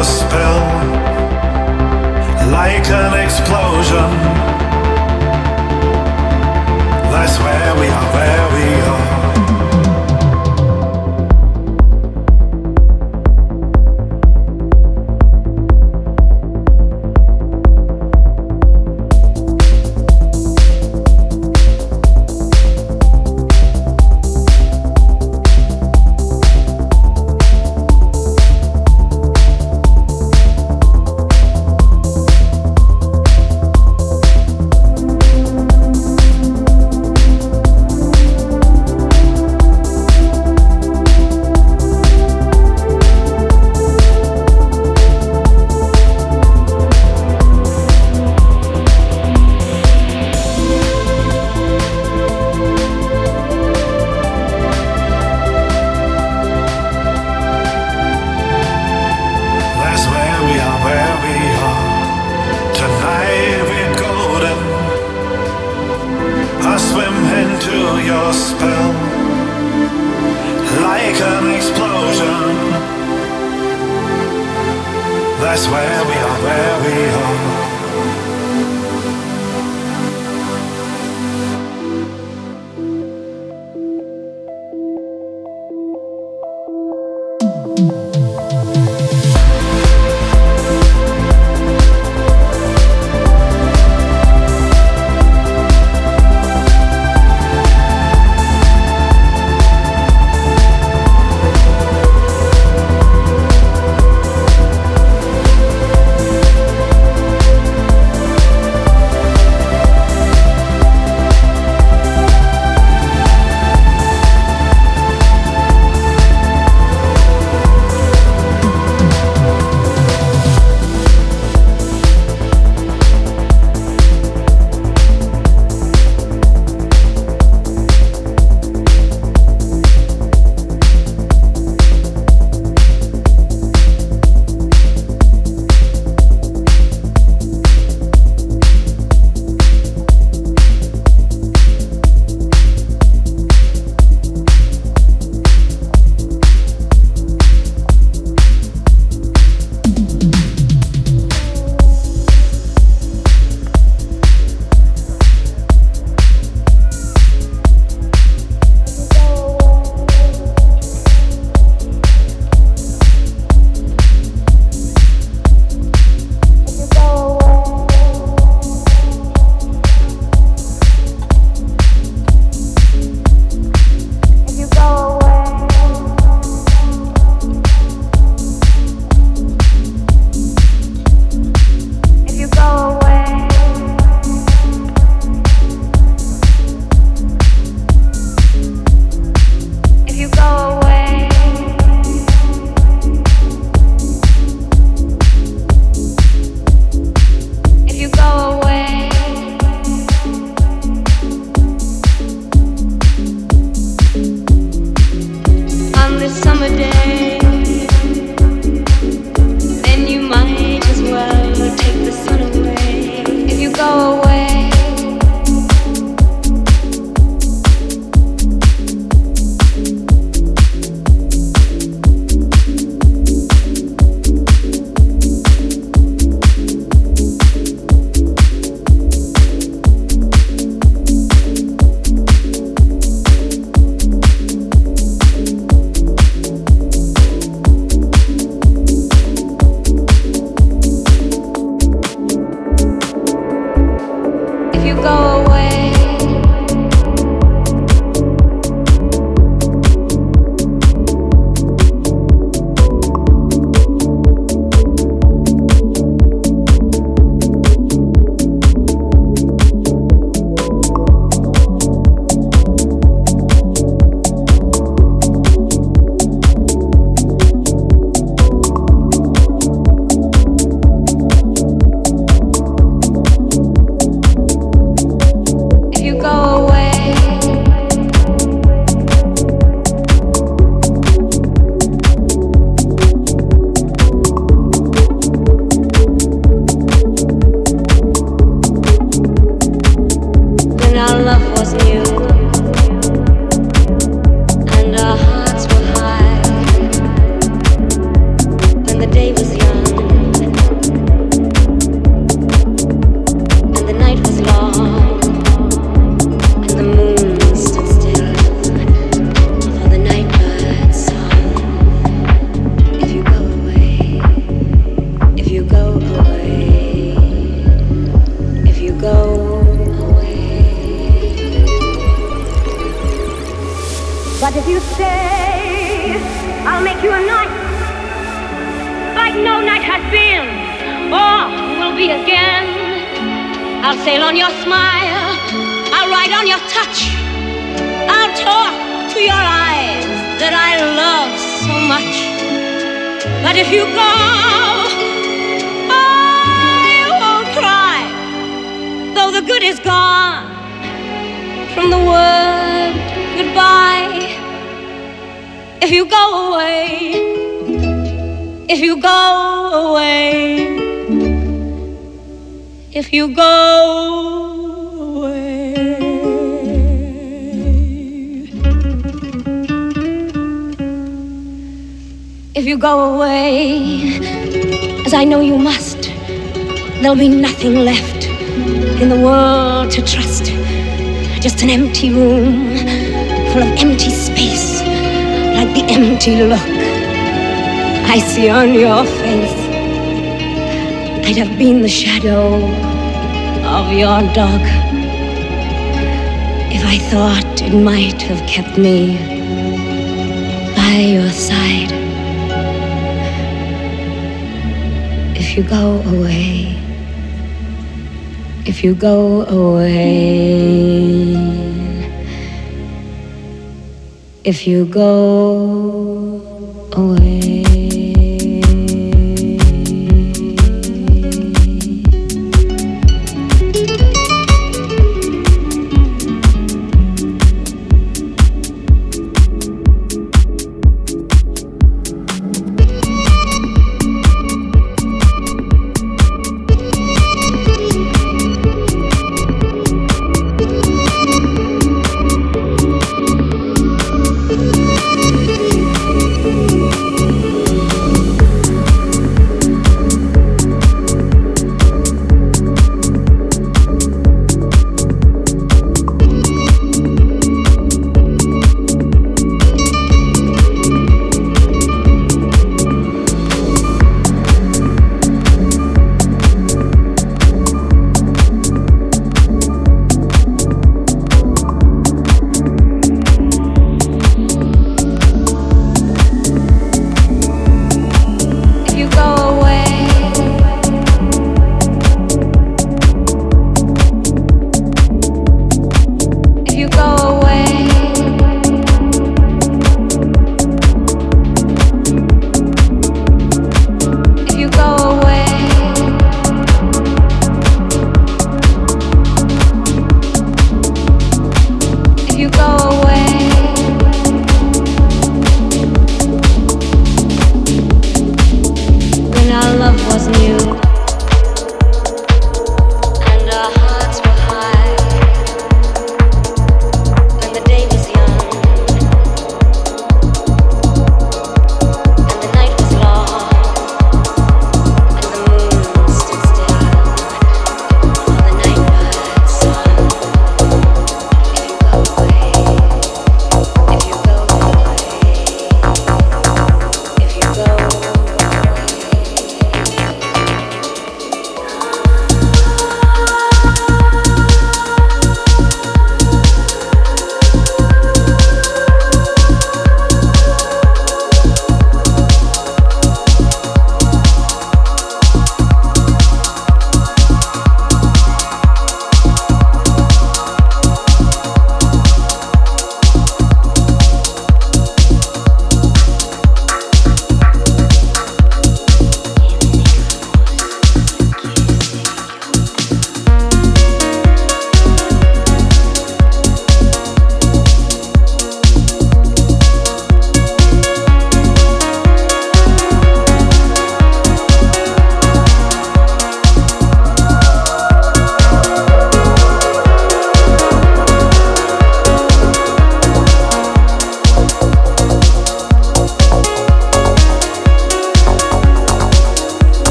your spell like an explosion. That's where we are, where we are. You stay, I'll make you a night like no night has been oh, or will be again. I'll sail on your smile, I'll ride on your touch, I'll talk to your eyes that I love so much. But if you go, I won't cry, though the good is gone from the word goodbye. If you go away, if you go away, if you go away. If you go away, as I know you must, there'll be nothing left in the world to trust. Just an empty room full of empty space, like the empty look I see on your face. I'd have been the shadow of your dog if I thought it might have kept me by your side. If you go away, if you go away, if you go away.